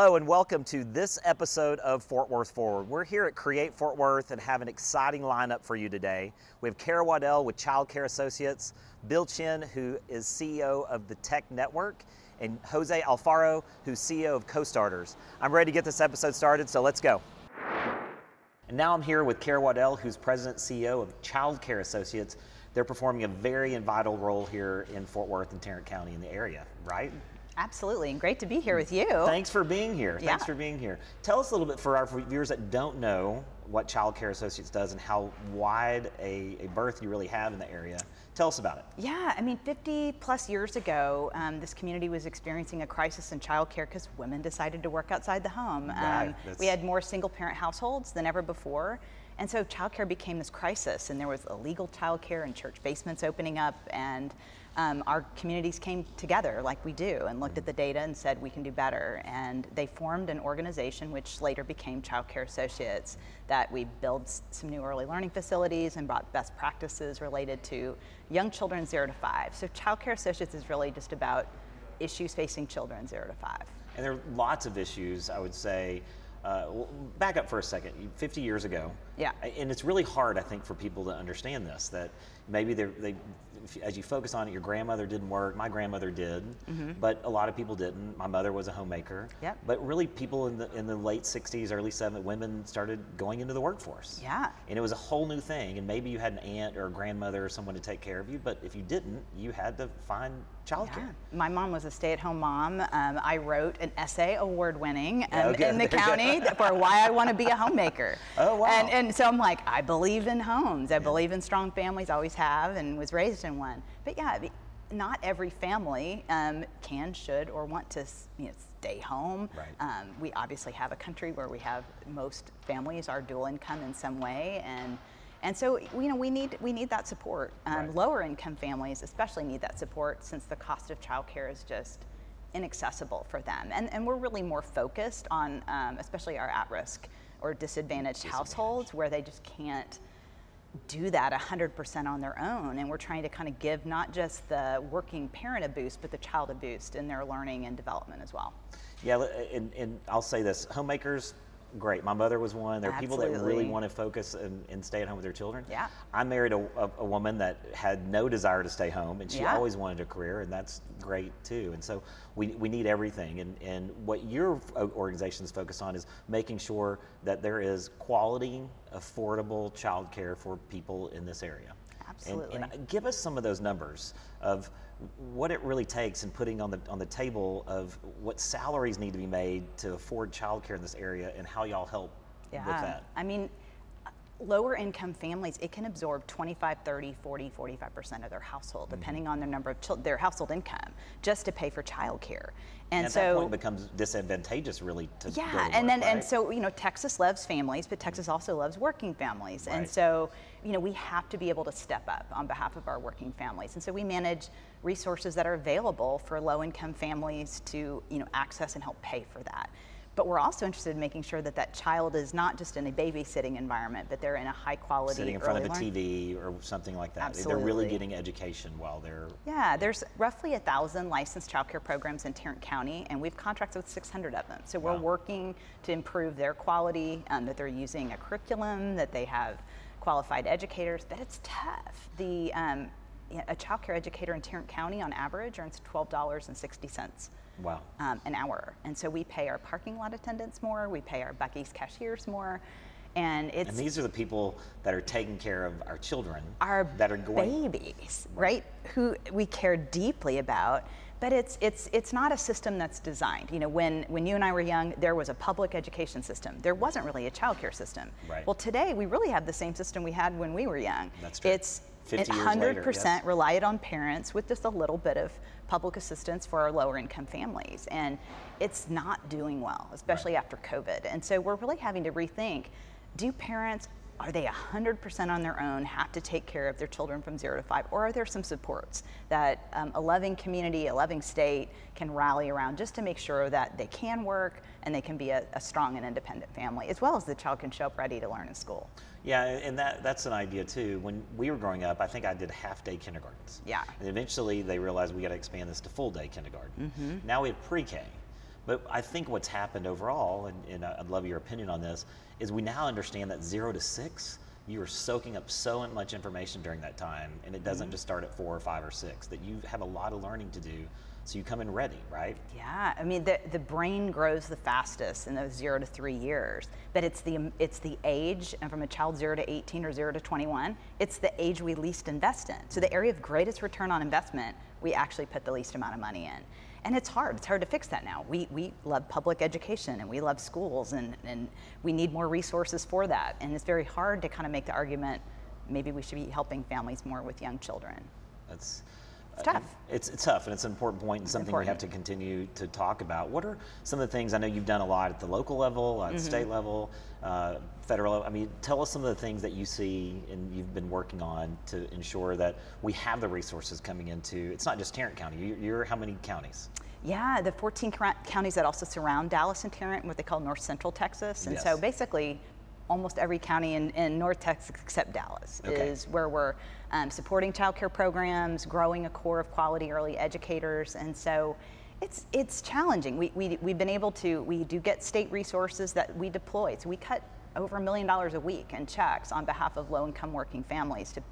Hello and welcome to this episode of Fort Worth Forward. We're here at Create Fort Worth and have an exciting lineup for you today. We have Kara Waddell with Child Care Associates, Bill Chinn, who is CEO of the DEC Network, and Jose Alfaro, who's CEO of Co-Starters. I'm ready to get this episode started, so let's go. And now I'm here with Kara Waddell, who's President CEO of Child Care Associates. They're performing a very vital role here in Fort Worth and Tarrant County in the area, right? Absolutely, and great to be here with you. Thanks for being here. Yeah. Thanks for being here. Tell us a little bit for our viewers that don't know what Child Care Associates does and how wide a, a berth you really have in the area. Tell us about it. Yeah, I mean, 50 plus years ago, um, this community was experiencing a crisis in childcare because women decided to work outside the home. Right, Um, we had more single parent households than ever before. And so childcare became this crisis, and there was illegal childcare and church basements opening up, and um, our communities came together like we do and looked at the data and said we can do better. And they formed an organization which later became Child Care Associates that we built some new early learning facilities and brought best practices related to young children zero to five. So Child Care Associates is really just about issues facing children zero to five. And there are lots of issues, I would say. Uh, well, back up for a second. 50 years ago. Yeah. And it's really hard, I think, for people to understand this that maybe they're, they, as you focus on it, your grandmother didn't work. My grandmother did, but a lot of people didn't. My mother was a homemaker. Mm-hmm. Yep. But really, people in the in the late 60s, early 70s, women started going into the workforce. Yeah. And it was a whole new thing. And maybe you had an aunt or a grandmother or someone to take care of you, but if you didn't, you had to find childcare. Yeah. My mom was a stay-at-home mom. Um, I wrote an essay, award-winning, um, Okay, in the county for why I want to be a homemaker. Oh, wow. And, and so I'm like, I believe in homes. I believe in strong families. Always have, and was raised in one. But yeah, not every family um, can, should, or want to you know, stay home. Right. Um, we obviously have a country where we have most families are dual income in some way, and and so you know we need we need that support. Um, Right. Lower income families especially need that support since the cost of childcare is just inaccessible for them, and and we're really more focused on um, especially our at risk or disadvantaged households where they just can't do that 100% on their own. And we're trying to kind of give not just the working parent a boost but the child a boost in their learning and development as well. Yeah, and, and I'll say this: homemakers, great. My mother was one. There are people that really want to focus and, and stay at home with their children. Yeah. I married a, a, a woman that had no desire to stay home, and she Yeah. always wanted a career, and that's great too. And so we, we need everything. And, and what your organization is focused on is making sure that there is quality, affordable childcare for people in this area. And- Absolutely. And, give us some of those numbers of what it really takes in putting on the on the table of what salaries need to be made to afford childcare in this area and how y'all help with that. I mean, lower income families, it can absorb 25, 30, 40, 45% of their household, Mm-hmm. depending on their number of children, their household income, just to pay for childcare. And, And at so that point it becomes disadvantageous really to yeah, to and work, then and so you know Texas loves families, but Texas also loves working families, and so you know we have to be able to step up on behalf of our working families, and so we manage resources that are available for low-income families to you know access and help pay for that. But we're also interested in making sure that that child is not just in a babysitting environment, but they're in a high-quality sitting in front of a early learn- TV or something like that. Absolutely. They're really getting education while they're Yeah, there's roughly a thousand licensed childcare programs in Tarrant County, and we've contracted with 600 of them. So we're Wow. working to improve their quality, um, that they're using a curriculum, that they have qualified educators. But it's tough. The um, a childcare educator in Tarrant County, on average, earns $12.60 wow. um, an hour, and so we pay our parking lot attendants more, we pay our Buc-ee's cashiers more, and it's And these are the people that are taking care of our children our that are going babies, right? Who we care deeply about. But it's it's it's not a system that's designed. You know, when when you and I were young, there was a public education system. There wasn't really a childcare system. Right. Well, today we really have the same system we had when we were young. That's true. It's 50 years later, 100% yes. relied on parents with just a little bit of public assistance for our lower income families. And it's not doing well, especially after COVID. And so we're really having to rethink do parents, are they 100% on their own, have to take care of their children from zero to five, or are there some supports that um, a loving community, a loving state can rally around just to make sure that they can work and they can be a, a strong and independent family, as well as the child can show up ready to learn in school? Yeah, and that that's an idea too. When we were growing up, I think I did half day kindergartens. Yeah. And eventually they realized we got to expand this to full day kindergarten. Mm-hmm. Now we have pre K. But I think what's happened overall, and, and I'd love your opinion on this, is we now understand that zero to six, you are soaking up so much information during that time, and it doesn't mm-hmm. just start at four or five or six. That you have a lot of learning to do so you come in ready, right? Yeah, I mean the, the brain grows the fastest in those zero to three years, but it's the it's the age, and from a child zero to 18 or zero to 21, it's the age we least invest in. So the area of greatest return on investment, we actually put the least amount of money in. And it's hard. It's hard to fix that now. We, we love public education and we love schools and, and we need more resources for that. And it's very hard to kind of make the argument maybe we should be helping families more with young children. That's it's tough. It's, it's tough, and it's an important point, and something important. we have to continue to talk about. What are some of the things I know you've done a lot at the local level, at mm-hmm. state level, uh, federal? I mean, tell us some of the things that you see and you've been working on to ensure that we have the resources coming into. It's not just Tarrant County. You're, you're how many counties? Yeah, the 14 counties that also surround Dallas and Tarrant, what they call North Central Texas, and yes. so basically almost every county in, in North Texas except Dallas okay. is where we're um, supporting childcare programs, growing a core of quality early educators, and so it's it's challenging. We, we we've been able to we do get state resources that we deploy. So we cut over a million dollars a week in checks on behalf of low-income working families to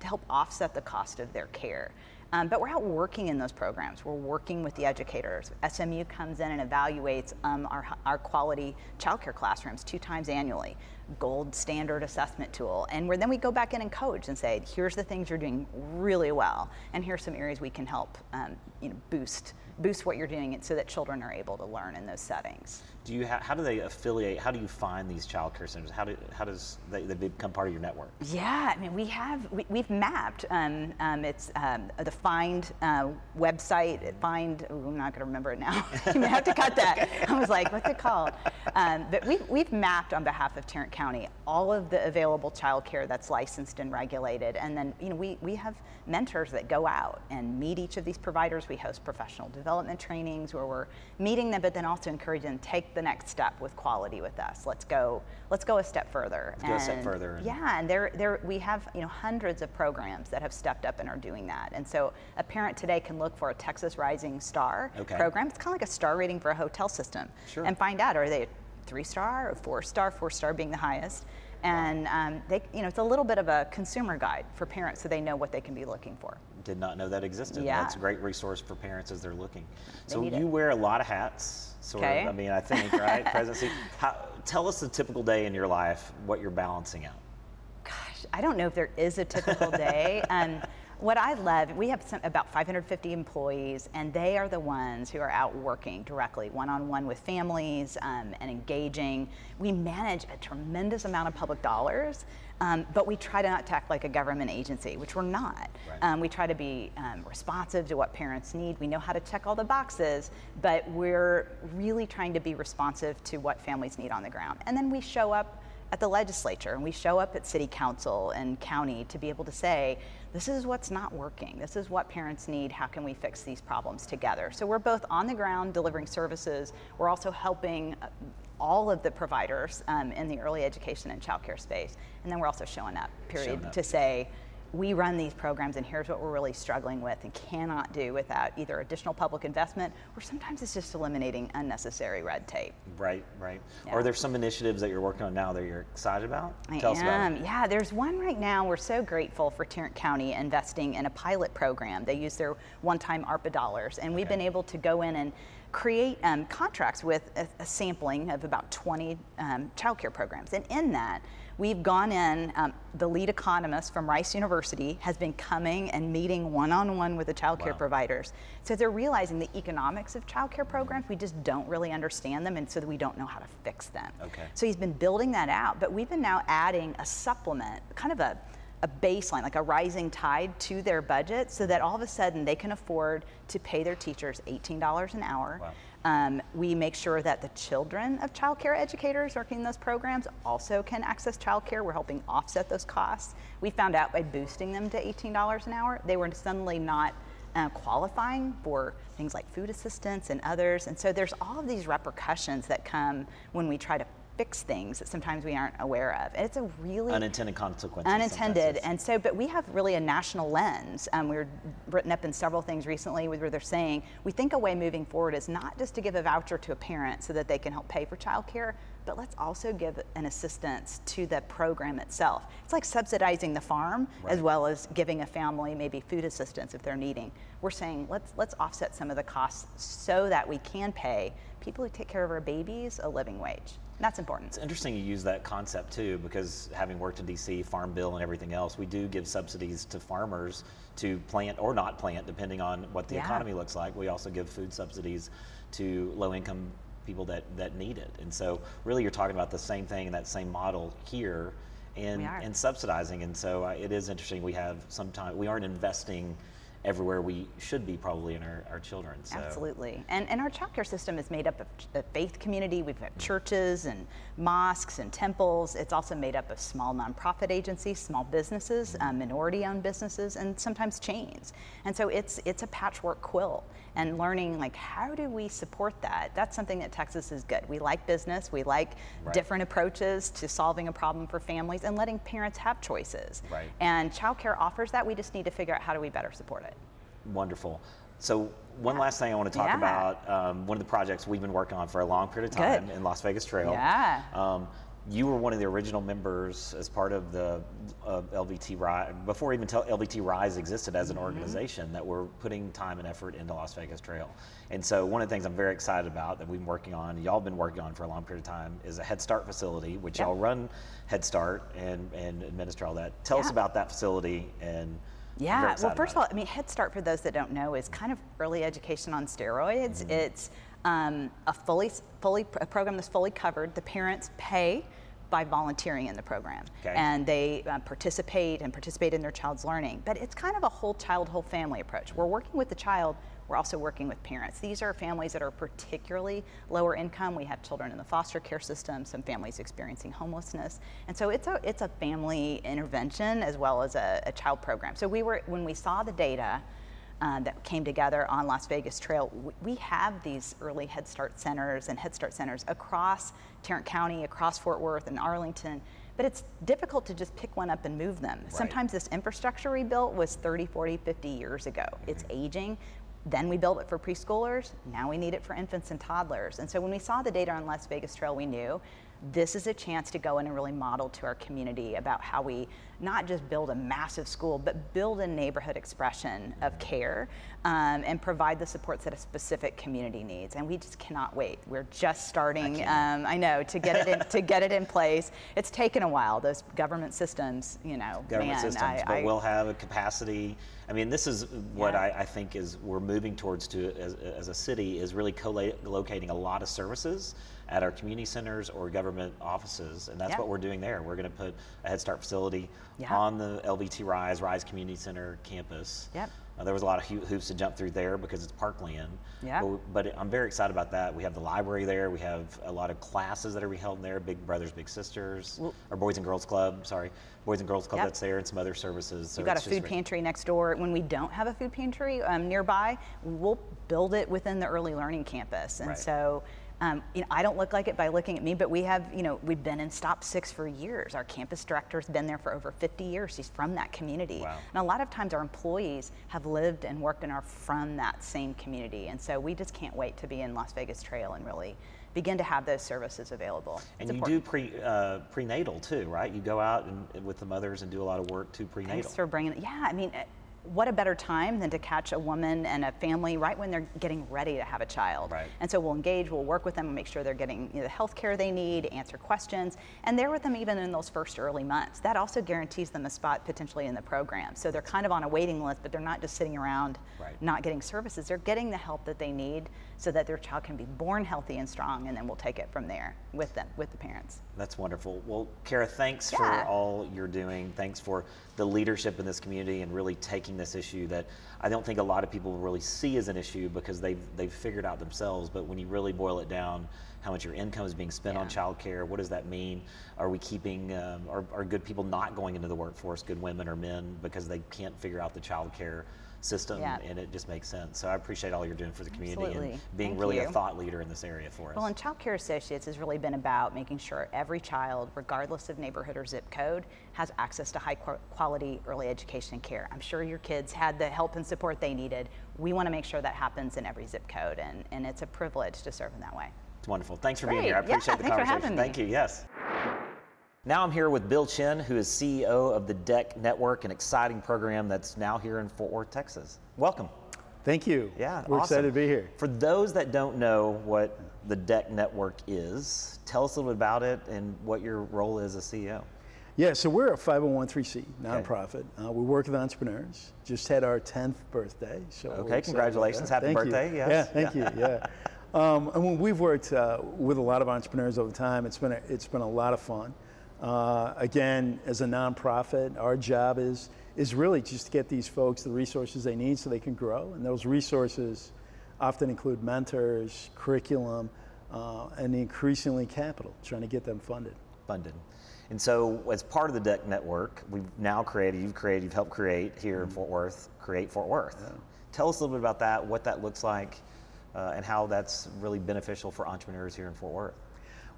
to help offset the cost of their care. Um, but we're out working in those programs. We're working with the educators. SMU comes in and evaluates um, our, our quality childcare classrooms two times annually, gold standard assessment tool. And where then we go back in and coach and say, here's the things you're doing really well, and here's some areas we can help um, you know, boost boost what you're doing so that children are able to learn in those settings. Do you ha- how do they affiliate? How do you find these child care centers? How do how does they, they become part of your network? Yeah, I mean we have we, have mapped. Um, um, it's um, the Find uh, website. Find. Ooh, I'm not going to remember it now. you may have to cut that. I was like, what's it called? Um, but we've we've mapped on behalf of Tarrant County all of the available child care that's licensed and regulated, and then you know we we have mentors that go out and meet each of these providers. We host professional development trainings where we're meeting them, but then also encourage them to take the next step with quality with us. Let's go. Let's go a step further. Let's and go a step further. Yeah, and there, there, we have you know hundreds of programs that have stepped up and are doing that. And so a parent today can look for a Texas Rising Star okay. program. It's kind of like a star rating for a hotel system, sure. and find out are they three star or four star, four star being the highest. And um, they, you know, it's a little bit of a consumer guide for parents so they know what they can be looking for did not know that existed. Yeah. That's a great resource for parents as they're looking. They so you it. wear a lot of hats, sort okay. of. I mean, I think, right? Presidency. How, tell us a typical day in your life, what you're balancing out. Gosh, I don't know if there is a typical day. Um, what I love, we have some, about 550 employees, and they are the ones who are out working directly, one on one with families um, and engaging. We manage a tremendous amount of public dollars, um, but we try to not act like a government agency, which we're not. Right. Um, we try to be um, responsive to what parents need. We know how to check all the boxes, but we're really trying to be responsive to what families need on the ground. And then we show up at the legislature and we show up at city council and county to be able to say, this is what's not working. This is what parents need. How can we fix these problems together? So we're both on the ground delivering services. We're also helping uh, all of the providers um, in the early education and childcare space. And then we're also showing up, period, showing up. to say, we run these programs and here's what we're really struggling with and cannot do without either additional public investment or sometimes it's just eliminating unnecessary red tape. Right, right. Yeah. Are there some initiatives that you're working on now that you're excited about? I Tell am. Yeah, there's one right now. We're so grateful for Tarrant County investing in a pilot program. They use their one-time ARPA dollars and we've been able to go in and create um, contracts with a, a, sampling of about 20 um, childcare programs. And in that, we've gone in, um, the lead economist from Rice University has been coming and meeting one on one with the childcare wow. providers. So they're realizing the economics of childcare programs, we just don't really understand them, and so we don't know how to fix them. Okay. So he's been building that out, but we've been now adding a supplement, kind of a a baseline, like a rising tide to their budget so that all of a sudden they can afford to pay their teachers $18 an hour. Wow. Um, we make sure that the children of child care educators working in those programs also can access child care. We're helping offset those costs. We found out by boosting them to $18 an hour, they were suddenly not uh, qualifying for things like food assistance and others. And so there's all of these repercussions that come when we try to fix things that sometimes we aren't aware of. And it's a really unintended consequences. Unintended, and so, but we have really a national lens. Um, we are written up in several things recently where they're saying we think a way moving forward is not just to give a voucher to a parent so that they can help pay for childcare, but let's also give an assistance to the program itself. It's like subsidizing the farm right. as well as giving a family maybe food assistance if they're needing. We're saying let's let's offset some of the costs so that we can pay people who take care of our babies a living wage. That's important. It's interesting you use that concept too, because having worked in DC, Farm Bill, and everything else, we do give subsidies to farmers to plant or not plant, depending on what the yeah. economy looks like. We also give food subsidies to low income people that, that need it. And so, really, you're talking about the same thing and that same model here and, and subsidizing. And so, uh, it is interesting. We have sometimes, we aren't investing everywhere we should be probably in our, our children. So. Absolutely. And, and our childcare system is made up of a faith community. We've got churches and mosques and temples. It's also made up of small nonprofit agencies, small businesses, uh, minority owned businesses, and sometimes chains. And so it's, it's a patchwork quilt and learning like how do we support that that's something that texas is good we like business we like right. different approaches to solving a problem for families and letting parents have choices right. and childcare offers that we just need to figure out how do we better support it Wonderful. So one last thing I want to talk yeah. about, um, one of the projects we've been working on for a long period of time Good. in Las Vegas Trail. Yeah. Um, you were one of the original members as part of the uh, LVT Rise, before even LVT Rise existed as an mm-hmm. organization that were putting time and effort into Las Vegas Trail. And so one of the things I'm very excited about that we've been working on, y'all been working on for a long period of time, is a Head Start facility, which yep. y'all run Head Start and, and administer all that. Tell yeah. us about that facility and yeah, well, first of all, I mean, Head Start, for those that don't know, is kind of early education on steroids. Mm-hmm. It's um, a fully, fully a program that's fully covered. The parents pay by volunteering in the program, okay. and they uh, participate and participate in their child's learning. But it's kind of a whole child, whole family approach. We're working with the child we're also working with parents. These are families that are particularly lower income. We have children in the foster care system, some families experiencing homelessness. And so it's a, it's a family intervention as well as a, a child program. So we were, when we saw the data, uh, that came together on Las Vegas Trail. We have these early Head Start centers and Head Start centers across Tarrant County, across Fort Worth and Arlington, but it's difficult to just pick one up and move them. Right. Sometimes this infrastructure we built was 30, 40, 50 years ago. It's aging. Then we built it for preschoolers. Now we need it for infants and toddlers. And so when we saw the data on Las Vegas Trail, we knew this is a chance to go in and really model to our community about how we not just build a massive school, but build a neighborhood expression of care um, and provide the supports that a specific community needs. And we just cannot wait. We're just starting. I, um, I know to get it in, to get it in place. It's taken a while. Those government systems, you know, government man, systems, I, but I, we'll have a capacity. I mean, this is what yeah. I, I, think is we're moving towards to as, as a city is really co-locating a lot of services at our community centers or government offices, and that's yeah. what we're doing there. We're going to put a Head Start facility yeah. on the LVT Rise Rise Community Center campus. Yep. Uh, there was a lot of hoops to jump through there because it's parkland. Yeah. But, but, I'm very excited about that. We have the library there. We have a lot of classes that are being held there. Big Brothers, Big Sisters, well, or Boys and Girls Club. Sorry, Boys and Girls Club that's there, and some other services. So You've got a food pantry next door. When we don't have a food pantry um, nearby, we'll build it within the early learning campus, and right. so um, you know, I don't look like it by looking at me, but we have, you know, we've been in Stop Six for years. Our campus director's been there for over 50 years. He's from that community. Wow. And a lot of times our employees have lived and worked and are from that same community. And so we just can't wait to be in Las Vegas Trail and really begin to have those services available. And it's you important. do pre uh, prenatal too, right? You go out and, with the mothers and do a lot of work to prenatal. Thanks for bringing. Yeah, I mean, what a better time than to catch a woman and a family right when they're getting ready to have a child. Right. And so we'll engage, we'll work with them, and make sure they're getting you know, the health care they need, answer questions, and they're with them even in those first early months. That also guarantees them a spot potentially in the program. So they're kind of on a waiting list, but they're not just sitting around right. not getting services. They're getting the help that they need so that their child can be born healthy and strong, and then we'll take it from there with them, with the parents. That's wonderful. Well, Kara, thanks yeah. for all you're doing. Thanks for the leadership in this community and really taking this issue that I don't think a lot of people really see as an issue because they've they've figured out themselves. But when you really boil it down, how much your income is being spent yeah. on childcare? What does that mean? Are we keeping um, are, are good people not going into the workforce, good women or men, because they can't figure out the childcare system, Yeah. and it just makes sense. So I appreciate all you're doing for the community Absolutely. and being Thank really a thought leader in this area for us. Well, and Child Care Associates has really been about making sure every child, regardless of neighborhood or zip code, has access to high quality early education and care. I'm sure your kids had the help and support they needed. We want to make sure that happens in every zip code, and, and it's a privilege to serve in that way. It's wonderful. Thanks for being here. I Yeah, appreciate the thanks for conversation. Thank you. Yes. Now I'm here with Bill Chinn, who is CEO of the DEC Network, an exciting program that's now here in Fort Worth, Texas. Welcome. Thank you. Yeah, We're awesome. excited to be here. For those that don't know what the DEC Network is, tell us a little bit about it and what your role is as CEO. Yeah, so we're a 501c nonprofit. Uh, we work with entrepreneurs. Just had our 10th birthday. So Okay, congratulations. Happy Thank you. birthday, yes. Yeah, thank you. Yeah. Um, and we've worked uh, with a lot of entrepreneurs over time. It's been a, it's been a lot of fun. Uh, again, as a nonprofit, our job is is really just to get these folks the resources they need so they can grow. And those resources often include mentors, curriculum, uh, and increasingly capital, trying to get them funded. funded. And so, as part of the DEC network, we've now created, you've created, you've helped create here in Fort Worth, Create Fort Worth. Tell us a little bit about that, what that looks like, uh, and how that's really beneficial for entrepreneurs here in Fort Worth.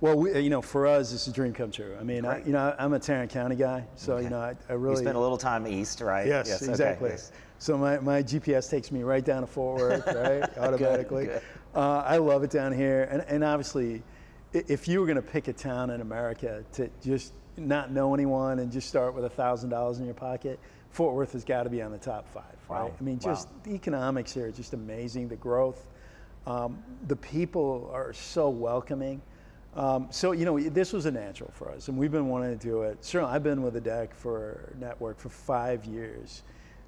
Well, we, you know, for us, it's a dream come true. I mean, I, you know, I'm a Tarrant County guy, so you know, I, I really You spent a little time east, right? Yes, okay, exactly. yes. So my, my GPS takes me right down to Fort Worth, right, automatically. good. Uh, I love it down here, and, and obviously, if you were going to pick a town in America to just not know anyone and just start with a thousand dollars in your pocket, Fort Worth has got to be on the top five, right? Wow. I mean, just Wow. the economics here are just amazing. The growth, um, the people are so welcoming. Um, so you know, this was a natural for us, and we've been wanting to do it. Certainly, I've been with the DEC for network for five years,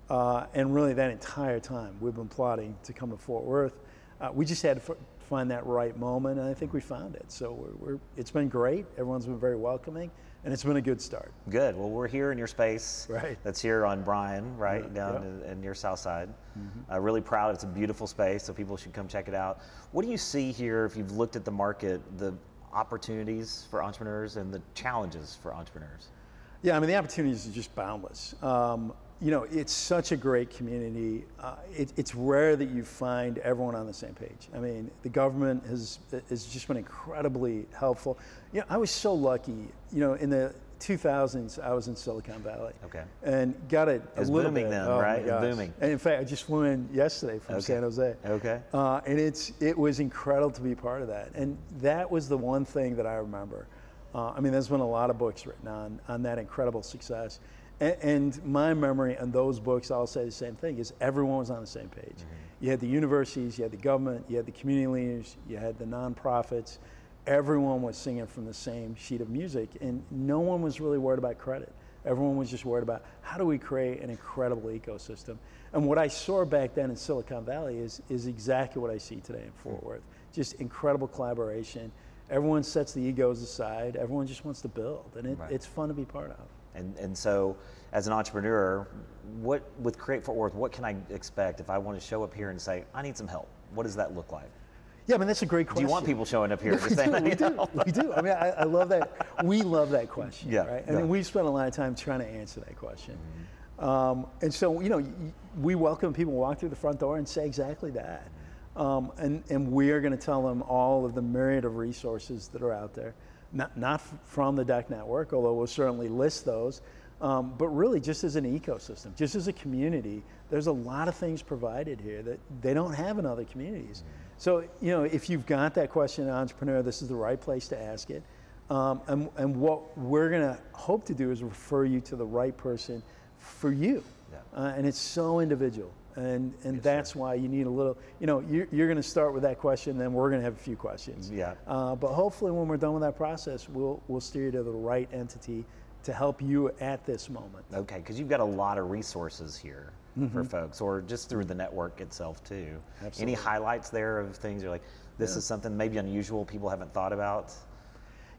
uh, and really that entire time we've been plotting to come to Fort Worth. Uh, we just had to f- find that right moment, and I think we found it. So we're, we're, it's been great. Everyone's been very welcoming, and it's been a good start. Good. Well, we're here in your space. Right. That's here on Bryan, right Yeah, down yeah. Mm-hmm. in, in your south side. Uh, really proud. It's a beautiful space, so people should come check it out. What do you see here if you've looked at the market, the opportunities for entrepreneurs and the challenges for entrepreneurs? Yeah, I mean, the opportunities are just boundless. Um, you know, it's such a great community. Uh, it, it's rare that you find everyone on the same page. I mean, the government has, has just been incredibly helpful. You know, I was so lucky, you know, in the 2000s, I was in Silicon Valley. Okay. And got it a was little booming bit. then, oh right? It was gosh. booming. And in fact, I just flew in yesterday from Okay. San Jose. Okay. Uh, and it's it was incredible to be part of that. And that was the one thing that I remember. Uh, I mean, there's been a lot of books written on on that incredible success. And, and my memory on those books, I'll say the same thing: is everyone was on the same page. You had the universities, you had the government, you had the community leaders, you had the nonprofits. Everyone was singing from the same sheet of music, and no one was really worried about credit. Everyone was just worried about how do we create an incredible ecosystem. And what I saw back then in Silicon Valley is, is exactly what I see today in Fort Worth. Just incredible collaboration. Everyone sets the egos aside. Everyone just wants to build, and it, Right. it's fun to be part of. And, and so, as an entrepreneur, what with Create Fort Worth, what can I expect if I want to show up here and say, I need some help? What does that look like? Yeah, I mean that's a great question. Do you want people showing up here we do, I we do, we do. I mean, I, I love that. We love that question. Yeah, Right. I yeah. mean, we've spent a lot of time trying to answer that question. Mm-hmm. Um, and so, you know, we welcome people walk through the front door and say exactly that. Mm-hmm. Um, and, and we are going to tell them all of the myriad of resources that are out there, not, not from the DEC network, although we'll certainly list those, um, but really just as an ecosystem, just as a community, there's a lot of things provided here that they don't have in other communities. So, you know, if you've got that question, entrepreneur, this is the right place to ask it. Um, and, and what we're going to hope to do is refer you to the right person for you. Yeah. Uh, and it's so individual. And, and that's why you need a little, you know, you're, you're going to start with that question, then we're going to have a few questions. Yeah. Uh, but hopefully, when we're done with that process, we'll, we'll steer you to the right entity to help you at this moment. Okay, because you've got a lot of resources here for folks, or just through the network itself too. Absolutely. Any Mm-hmm. Highlights there of things you're like, this is something maybe unusual people haven't thought about?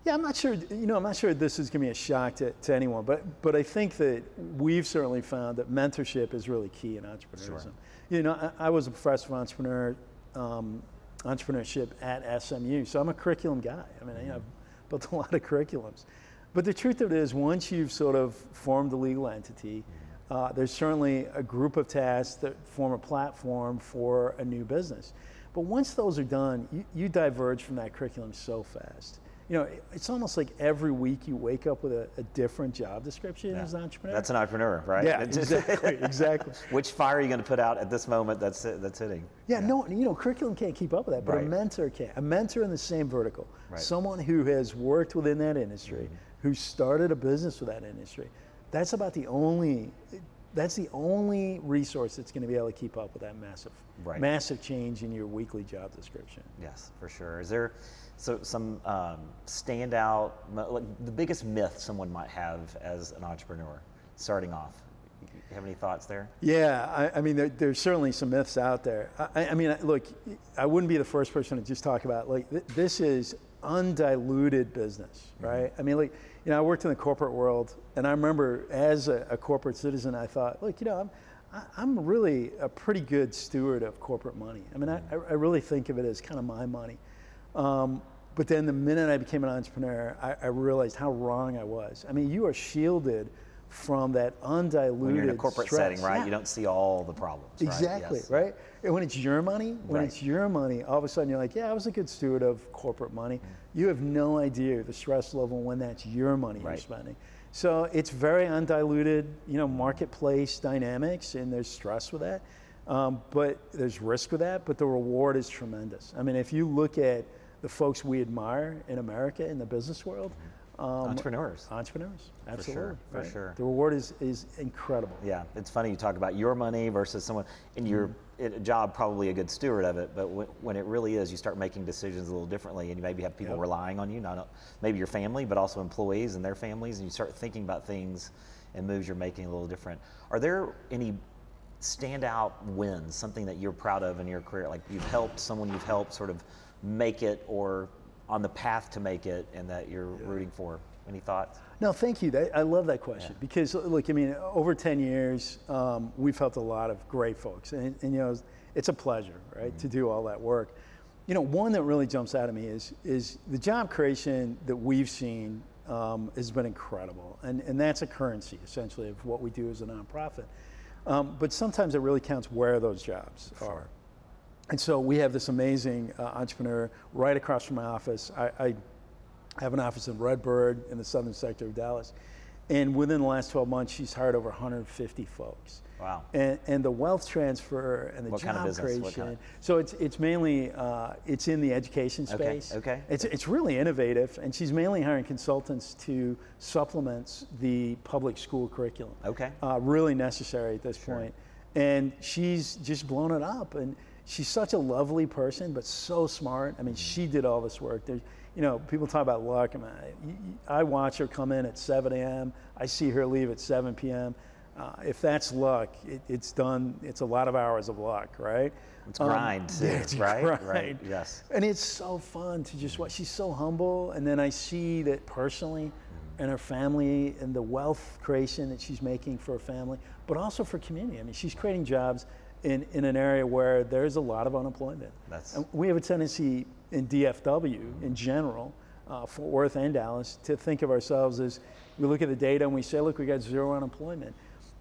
Yeah, I'm not sure. You know, I'm not sure this is going to be a shock to, to anyone, but but I think that we've certainly found that mentorship is really key in entrepreneurship. Sure. You know, I, I was a professor of entrepreneur um, entrepreneurship at SMU, so I'm a curriculum guy. I mean, you know, I've built a lot of curriculums. But the truth of it is, once you've sort of formed a legal entity, Uh, there's certainly a group of tasks that form a platform for a new business. But once those are done, you, you diverge from that curriculum so fast. You know, it's almost like every week you wake up with a, a different job description Yeah. as an entrepreneur. That's an entrepreneur, right? yeah, exactly, exactly. Which fire are you going to put out at this moment that's, that's hitting? Yeah, no, you know, curriculum can't keep up with that, but Right. a mentor can. A mentor in the same vertical, Right. someone who has worked within that industry, Mm-hmm. who started a business with that industry. That's about the only. That's the only resource that's going to be able to keep up with that massive, Right. massive change in your weekly job description. Yes, for sure. Is there so some um, standout, like the biggest myth someone might have as an entrepreneur starting off? You have any thoughts there? Yeah, I, I mean, there, there's certainly some myths out there. I, I mean, look, I wouldn't be the first person to just talk about like th- this is undiluted business, right? I mean, like, you know, I worked in the corporate world, and I remember as a, a corporate citizen, I thought, look, you know, I'm, I'm really a pretty good steward of corporate money. I mean, I, I really think of it as kind of my money. Um, but then the minute I became an entrepreneur, I, I realized how wrong I was. I mean, you are shielded from that undiluted When you're in a corporate stress. setting, right? Yeah. You don't see all the problems. right? Exactly, Yes. right? And when it's your money, when Right. it's your money, all of a sudden you're like, yeah, I was a good steward of corporate money. You have no idea the stress level when that's your money you're spending. So it's very undiluted, you know, marketplace dynamics, and there's stress with that. Um, but there's risk with that, but the reward is tremendous. I mean, if you look at the folks we admire in America in the business world, um, Entrepreneurs. entrepreneurs, absolutely, for right? sure. The reward is is incredible. Yeah, it's funny you talk about your money versus someone in your Mm-hmm. a job, probably a good steward of it. But when, when it really is, you start making decisions a little differently, and you maybe have people Yep. relying on you, not maybe your family, but also employees and their families, and you start thinking about things and moves you're making a little different. Are there any standout wins, something that you're proud of in your career? Like you've helped someone you've helped sort of make it or on the path to make it, and that you're rooting for. Any thoughts? No, thank you. I love that question because, look, I mean, over 10 years, um, we've helped a lot of great folks. And, and you know, it's a pleasure, right, to do all that work. You know, one that really jumps out at me is, is the job creation that we've seen um, has been incredible. And, and that's a currency, essentially, of what we do as a nonprofit. Um, but sometimes it really counts where those jobs are. And so we have this amazing uh, entrepreneur right across from my office. I, I have an office in Redbird in the southern sector of Dallas. And within the last 12 months, she's hired over 150 folks. Wow. And, and the wealth transfer and the What job kind of business? creation. Kind? So it's, it's mainly, uh, it's in the education space. okay. okay. It's, it's really innovative. And she's mainly hiring consultants to supplement the public school curriculum Okay. uh, really necessary at this point. And she's just blown it up. And she's such a lovely person, but so smart. I mean, she did all this work. There's, you know, people talk about luck. I, mean, I, I watch her come in at 7 a.m. I see her leave at 7 p.m. Uh, if that's luck, it, it's done. It's a lot of hours of luck, right? It's Um, grind, too, yeah, it's right? grind. Right, yes. And it's so fun to just watch. She's so humble, and then I see that personally, and her family, and the wealth creation that she's making for her family, but also for community. I mean, she's creating jobs in, in an area where there's a lot of unemployment. That's- And we have a tendency in DFW in general, uh, Fort Worth and Dallas, to think of ourselves as we look at the data and we say, look, we got zero unemployment.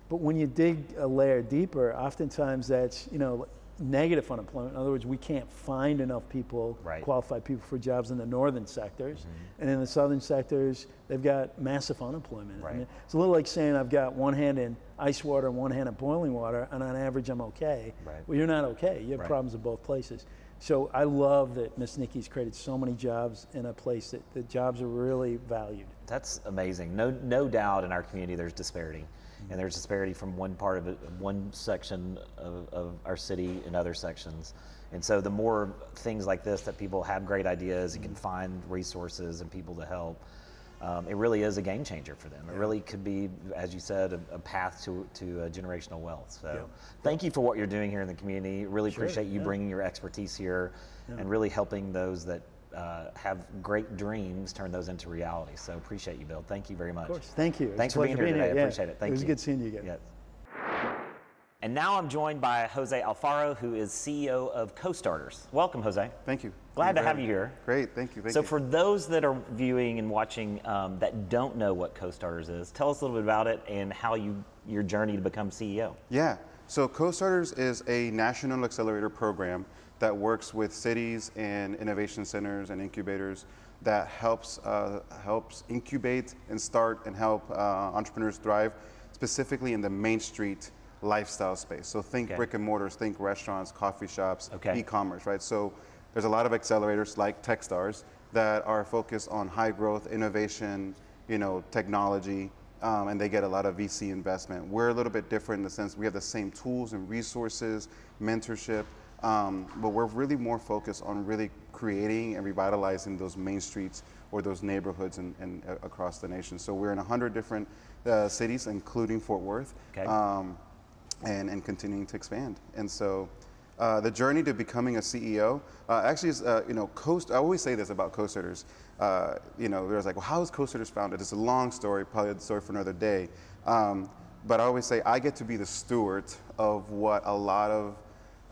But when you dig a layer deeper, oftentimes that's you know negative unemployment. In other words, we can't find enough people, Right. qualified people for jobs in the northern sectors, mm-hmm. and in the southern sectors, they've got massive unemployment. I mean, it's a little like saying I've got one hand in ice water and one hand in boiling water, and on average I'm okay. Right. Well, you're not okay. You have Right. problems in both places. So I love that Miss Nikki's created so many jobs in a place that the jobs are really valued. That's amazing. No, no doubt in our community there's disparity, and there's disparity from one part of it, one section of, of our city and other sections. And so the more things like this that people have great ideas and can find resources and people to help, um, it really is a game changer for them. It really could be, as you said, a, a path to, to uh, generational wealth. So Yeah. thank you for what you're doing here in the community. Really Sure, appreciate you yeah. bringing your expertise here and really helping those that uh, have great dreams turn those into reality. So appreciate you, Bill. Thank you very much. Of course. Thank you. Thanks for being here today. I yeah. appreciate it. Thank It was you. good seeing you again. Yes. And now I'm joined by Jose Alfaro, who is CEO of CoStarters. Welcome, Jose. Thank you. Glad Thank to have you here. Great, thank you. Thank so, you. for those that are viewing and watching um, that don't know what CoStarters is, tell us a little bit about it and how you your journey to become CEO. yeah, so CoStarters is a national accelerator program that works with cities and innovation centers and incubators that helps uh, helps incubate and start and help uh, entrepreneurs thrive, specifically in the Main Street lifestyle space. So think Okay. brick and mortars, think restaurants, coffee shops, Okay. e-commerce, right? So there's a lot of accelerators like Techstars that are focused on high growth, innovation, you know, technology, um, and they get a lot of VC investment. We're a little bit different in the sense we have the same tools and resources, mentorship, um, but we're really more focused on really creating and revitalizing those main streets or those neighborhoods and, and uh, across the nation. So we're in 100 different uh, cities, including Fort Worth. Okay. Um, and, and continuing to expand. And so uh, the journey to becoming a CEO uh, actually is, uh, you know, Coast, I always say this about CoStarters. Uh, you know, there's like, well, how is CoStarters founded? It's a long story, probably a story for another day. Um, but I always say I get to be the steward of what a lot of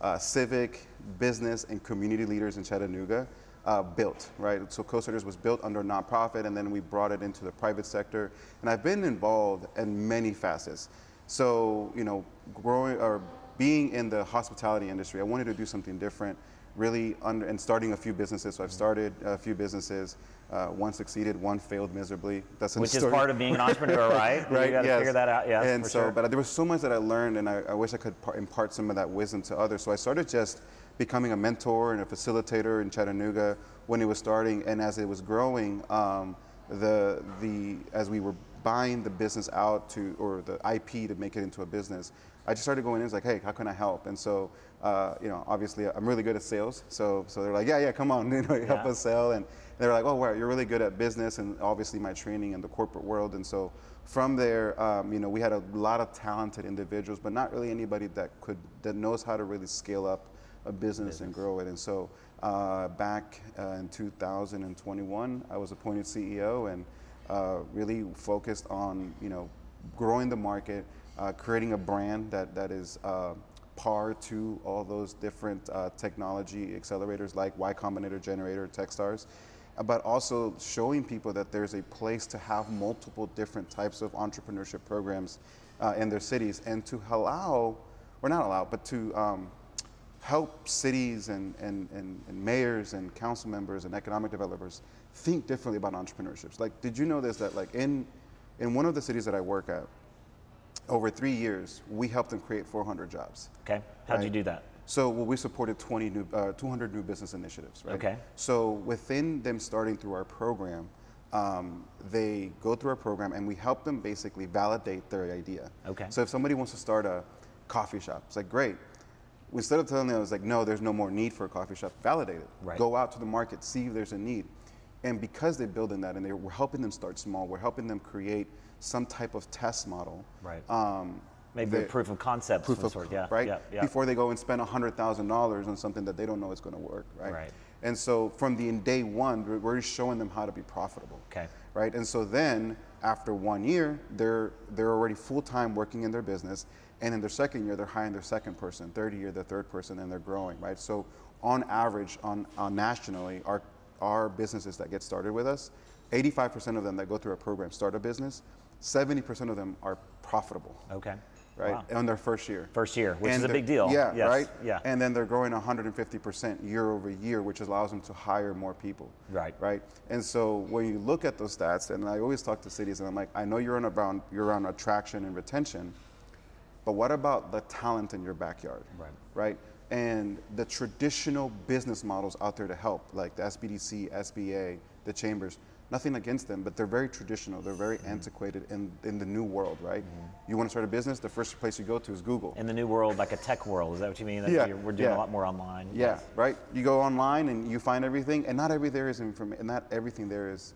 uh, civic, business, and community leaders in Chattanooga uh, built, right? So CoStarters was built under nonprofit, and then we brought it into the private sector. And I've been involved in many facets. So, you know, growing or being in the hospitality industry, I wanted to do something different, really, under, and starting a few businesses. So I've started a few businesses. Uh, one succeeded, one failed miserably. That's Which is part of being an entrepreneur, right? right? You got to yes. figure that out. Yeah. And so, sure. but there was so much that I learned, and I, I wish I could par- impart some of that wisdom to others. So I started just becoming a mentor and a facilitator in Chattanooga when it was starting, and as it was growing, um, the the as we were buying the business out to or the IP to make it into a business, I just started going in. It's like, hey, how can I help? And so, uh, you know, obviously I'm really good at sales. So so they're like, yeah, yeah, come on, you know, help Yeah. us sell. And they're like, oh, wow, you're really good at business and obviously my training in the corporate world. And so from there, um, you know, we had a lot of talented individuals, but not really anybody that could that knows how to really scale up a business, and grow it. And so uh, back uh, in 2021, I was appointed CEO and uh, really focused on, you know, growing the market, uh, creating a brand that, that is uh, par to all those different uh, technology accelerators like Y Combinator gener8tor, Techstars, uh, but also showing people that there's a place to have multiple different types of entrepreneurship programs uh, in their cities and to allow, or not allow, but to um, help cities and, and, and, and mayors and council members and economic developers think differently about entrepreneurships. Like, did you know this that like in, in one of the cities that I work at, over three years, we helped them create 400 jobs. okay. How'd you do that? So well, we supported 20 new, uh, 200 new business initiatives, right? Okay. So within them starting through our program, um, they go through our program and we help them basically validate their idea. Okay. So if somebody wants to start a coffee shop, it's like great. Instead of telling them, I was like, no, there's no more need for a coffee shop. Validate it. Right. Go out to the market, see if there's a need. And because they're building that, and they, we're helping them start small, we're helping them create some type of test model. Right. Um, Maybe a proof of concept. proof of sort. Yeah. right Yeah. Yeah. before they go and spend hundred thousand dollars on something that they don't know is going to work right Right. and so from the day one we're- showing them how to be profitable Okay. right and so then after one year they're they're already full-time working in their business and in their second year they're hiring their second person third year their third person and they're growing right so on average on, on nationally our our businesses that get started with us 85% of them that go through our program start a business 70% of them are profitable Okay. right? Wow. On their first year. First year, which is a big deal. Yeah, Yes, right? yeah. And then they're growing 150% year over year, which allows them to hire more people. Right. Right? And so when you look at those stats, and I always talk to cities and I'm like, I know you're on around you're on attraction and retention, but what about the talent in your backyard? Right. Right? And the traditional business models out there to help, like the SBDC, SBA, the chambers, nothing against them, but they're very traditional. They're very Mm-hmm. antiquated in, in the new world, right? You want to start a business, the first place you go to is Google. In the new world, like a tech world, is that what you mean? That Yeah, we're doing yeah. a lot more online. Yeah, right. You go online and you find everything, and not every there is information. Not everything there is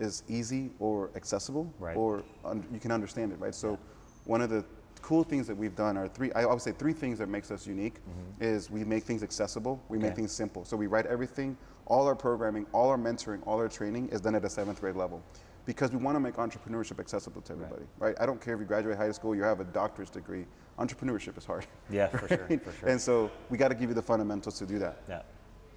is easy or accessible, Right. or un- you can understand it, right? So, one of the cool things that we've done are three. I always say three things that makes us unique is we make things accessible, we make Mm-hmm. Things simple. So we write everything. All our programming, all our mentoring, all our training is done at a seventh grade level. because we want to make entrepreneurship accessible to everybody, right. I don't care if you graduate high school, you have a doctor's degree. Entrepreneurship is hard. Yeah, for sure, for sure. And so we got to give you the fundamentals to do that. Yeah.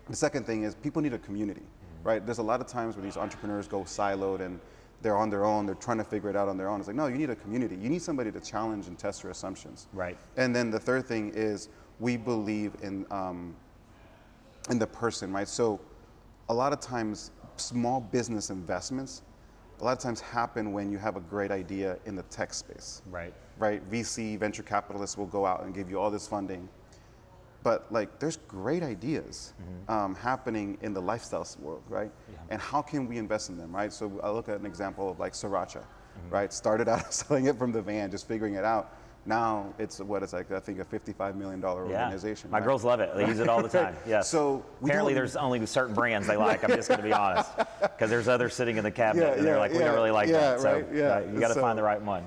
The second thing is people need a community, Mm-hmm. right? There's a lot of times where these entrepreneurs go siloed and they're on their own, they're trying to figure it out on their own. It's like, no, you need a community. You need somebody to challenge and test your assumptions. Right. And then the third thing is we believe in, um, in the person, right? So a lot of times, small business investments, a lot of times happen when you have a great idea in the tech space Right. right? VC, venture capitalists will go out and give you all this funding. But like, there's great ideas um, happening in the lifestyle world, right? And how can we invest in them, right? So I look at an example of like Sriracha, right? Started out selling it from the van, just figuring it out. Now it's what it's like. I think a $55 million organization. Yeah. My right? girls love it. They use it all the time. Yes. So apparently, there's only certain brands they like. I'm just going to be honest, because there's others sitting in the cabinet, Yeah, and they're like, we yeah, don't really like yeah, that. So right, yeah. uh, you got to So- find the right one.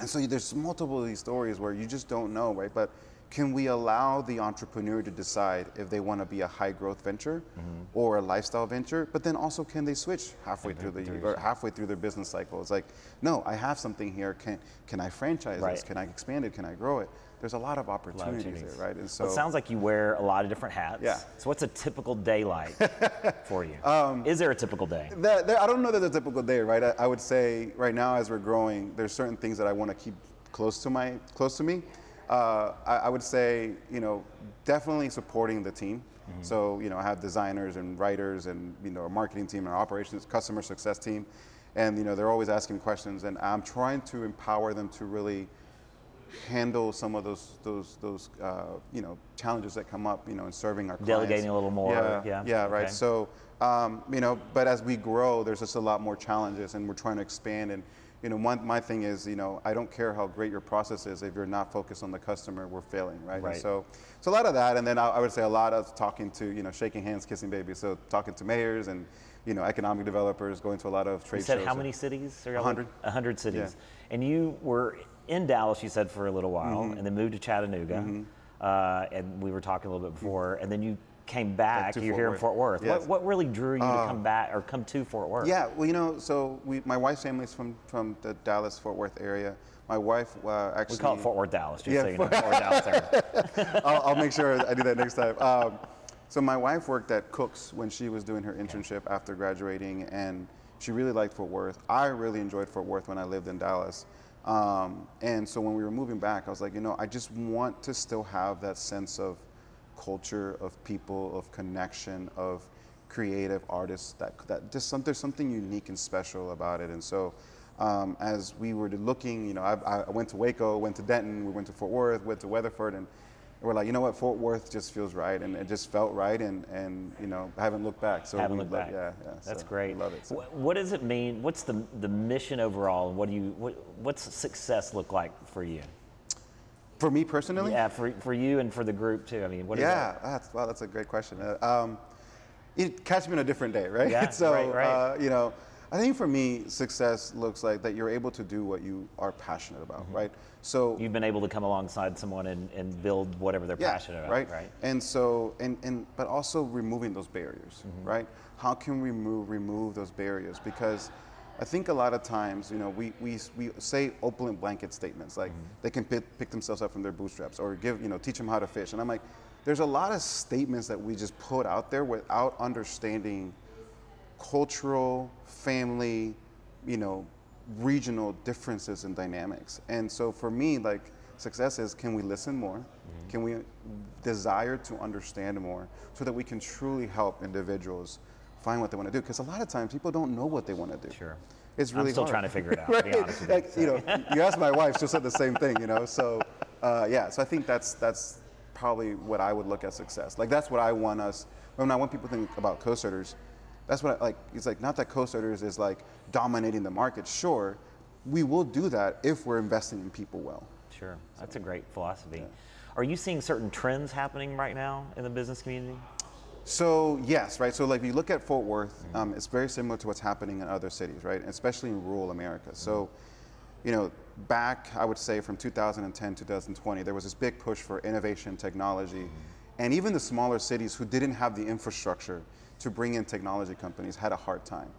And so there's multiple of these stories where you just don't know, right? But can we allow the entrepreneur to decide if they want to be a high growth venture Mm-hmm. or a lifestyle venture? But then also, can they switch halfway through the or halfway through their business cycle? It's like, no, I have something here. Can can I franchise Right. this? Can I expand it? Can I grow it? There's a lot of A lot of opportunities opportunities. there, right? And so Well, it sounds like you wear a lot of different hats. Yeah. So what's a typical day like for you? Um, Is there a typical day? There, there, I don't know that there's a typical day, right? I, I would say right now, as we're growing, there's certain things that I want to keep close to my close to me. Uh, I, I would say, you know, definitely supporting the team. So, you know, I have designers and writers and you know, a marketing team and our operations, customer success team, and you know, they're always asking questions, and I'm trying to empower them to really handle some of those those those uh, you know challenges that come up you know in serving our clients. Delegating a little more, Yeah, yeah, yeah, right. okay. So um, you know, but as we grow, there's just a lot more challenges, and we're trying to expand. And you know, one my thing is, you know, I don't care how great your process is if you're not focused on the customer, we're failing, right? Right. And so, so a lot of that, and then I, I would say a lot of talking to you know, shaking hands, kissing babies. So talking to mayors and you know, economic developers, going to a lot of trade You said shows. how many cities? Y'all 100. like- 100 cities. Yeah. Mm-hmm. And you were in Dallas, you said, for a little while, and then moved to Chattanooga. Uh, and we were talking a little bit before, and then you came back. to You're Fort here in Fort Worth. Yes. What, what really drew you to come back or come to Fort Worth? Yeah, well, you know, so we, my wife's family's from, from the Dallas Fort Worth area. My wife uh, actually. We call it Fort Worth, Dallas, just Yeah, so you know. Fort Worth, Dallas area. I'll, I'll make sure I do that next time. Um, so my wife worked at Cook's when she was doing her internship after graduating, and she really liked Fort Worth. I really enjoyed Fort Worth when I lived in Dallas. Um, and so when we were moving back, I was like, you know, I just want to still have that sense of culture, of people, of connection, of creative artists. That that just some, there's something unique and special about it. And so, um, as we were looking, you know, I, I went to Waco, went to Denton, we went to Fort Worth, went to Weatherford, and we're like, you know what, Fort Worth just feels right, and it just felt right, and and you know, I haven't looked back. So Haven't we looked love- back. Yeah, yeah. That's so great. Love it. so. Wh- What does it mean? What's the the mission overall? And what do you what, what's success look like for you? For me personally, Yeah, for, for you and for the group too. I mean, what yeah, that? that's wow, that's a great question. Uh, um, it catch me on a different day, right? Yeah, so right, right. Uh, you know, I think for me, success looks like that you're able to do what you are passionate about, Mm-hmm. right? So You've been able to come alongside someone and, and build whatever they're yeah, passionate about, right? right? And so, and, and but also removing those barriers, Mm-hmm. right? How can we remove remove those barriers? Because I think a lot of times, you know, we, we, we say open blanket statements like Mm-hmm. they can pick, pick themselves up from their bootstraps or give, you know, teach them how to fish. And I'm like, there's a lot of statements that we just put out there without understanding cultural, family, you know, regional differences and dynamics. And so for me, like success is can we listen more? Can we desire to understand more so that we can truly help individuals find what they want to do? Because a lot of times people don't know what they want to do. Sure. It's I'm really still hard. trying to figure it out, to be Right? honest with you, like, you know, you ask my wife, she'll say the same thing, you know. So, uh, yeah. So I think that's that's probably what I would look at success. Like that's what I want us. When I want people to think about co-starters, that's what I, like. It's like not that co-starters is like dominating the market. Sure, we will do that if we're investing in people well. Sure, that's a great philosophy. Are you seeing certain trends happening right now in the business community? So yes, right. So like if you look at Fort Worth, mm-hmm. um, it's very similar to what's happening in other cities, right? Especially in rural America. So, mm-hmm. you know, back I would say from 2010 to 2020, there was this big push for innovation, technology, mm-hmm. and even the smaller cities who didn't have the infrastructure to bring in technology companies had a hard time.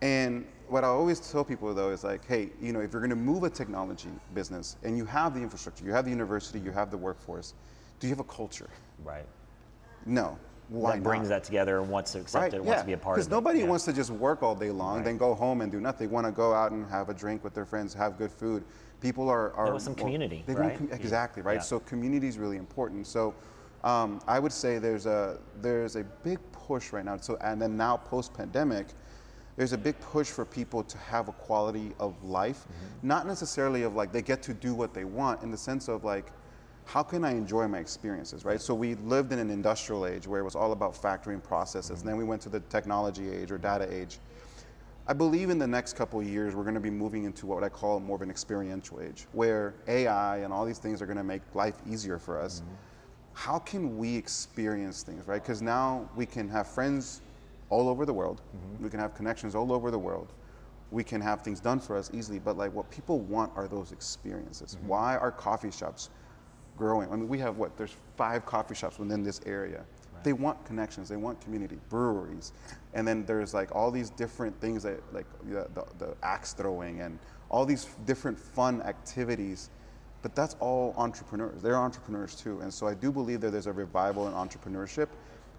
And what I always tell people though is like, hey, you know, if you're going to move a technology business and you have the infrastructure, you have the university, you have the workforce, do you have a culture? Right. No. Why that brings not? that together and wants to accept right? it, yeah. wants to be a part of it. Because nobody Yeah. wants to just work all day long, Right. then go home and do nothing. They want to go out and have a drink with their friends, have good food. People are, are want some more- community, they right? com- exactly right. Yeah. So community is really important. So um, I would say there's a there's a big push right now. So and then now post pandemic, there's a big push for people to have a quality of life, Mm-hmm. not necessarily of like they get to do what they want in the sense of like how can I enjoy my experiences, right? So we lived in an industrial age where it was all about factory and processes, and then we went to the technology age or data age. I believe in the next couple of years we're going to be moving into what I call more of an experiential age, where AI and all these things are going to make life easier for us. Mm-hmm. How can we experience things, right? Because now we can have friends all over the world, mm-hmm. we can have connections all over the world, we can have things done for us easily. But like what people want are those experiences. Mm-hmm. Why are coffee shops growing? I mean, we have what? There's five coffee shops within this area. They want connections. They want community, breweries, and then there's like all these different things that like the, the, the axe throwing and all these different fun activities. But that's all entrepreneurs. They're entrepreneurs too, and so I do believe that there's a revival in entrepreneurship.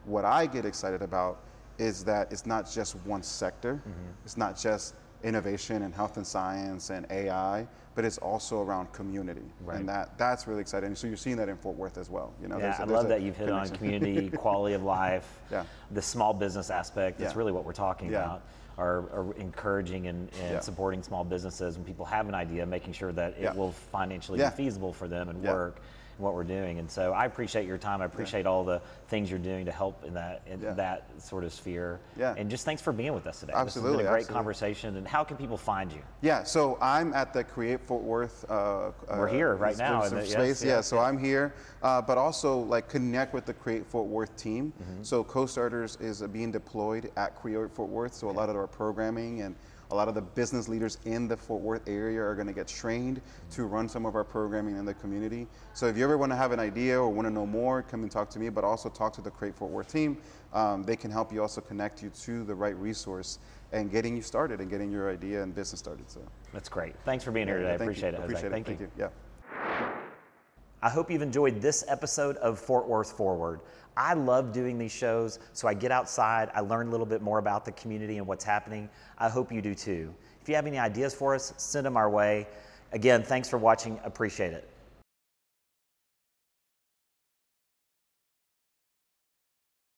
What I get excited about is that it's not just one sector. Mm-hmm. It's not just innovation and health and science and AI, but it's also around community, Right. and that that's really exciting. So you're seeing that in Fort Worth as well. You know, Yeah, there's I there's love that you've hit on community, quality of life, Yeah. the small business aspect. That's Yeah. really what we're talking Yeah. about. Are, are encouraging and, and Yeah. supporting small businesses when people have an idea, making sure that it will financially be feasible for them and work what we're doing. And so I appreciate your time. I appreciate all the things you're doing to help in that in Yeah. that sort of sphere. Yeah. And just thanks for being with us today. this Absolutely, has been a great absolutely. conversation. And how can people find you? Yeah, so I'm at the Create Fort Worth. Uh, We're uh, here right now in the- yes, space. yeah, yeah, so I'm here, uh, but also like connect with the Create Fort Worth team. Mm-hmm. So Co-Starters is uh, being deployed at Create Fort Worth. So a lot of our programming and a lot of the business leaders in the Fort Worth area are going to get trained to run some of our programming in the community. So if you ever want to have an idea or want to know more, come and talk to me, but also talk to the Create Fort Worth team. Um, they can help you also connect you to the right resource and getting you started and getting your idea and business started. So. That's great. Thanks for being here today. I Thank you. appreciate it. Jose. Appreciate it. Thank Thank you. you. Yeah. I hope you've enjoyed this episode of Fort Worth Forward. I love doing these shows, so I get outside, I learn a little bit more about the community and what's happening. I hope you do too. If you have any ideas for us, send them our way. Again, thanks for watching. Appreciate it.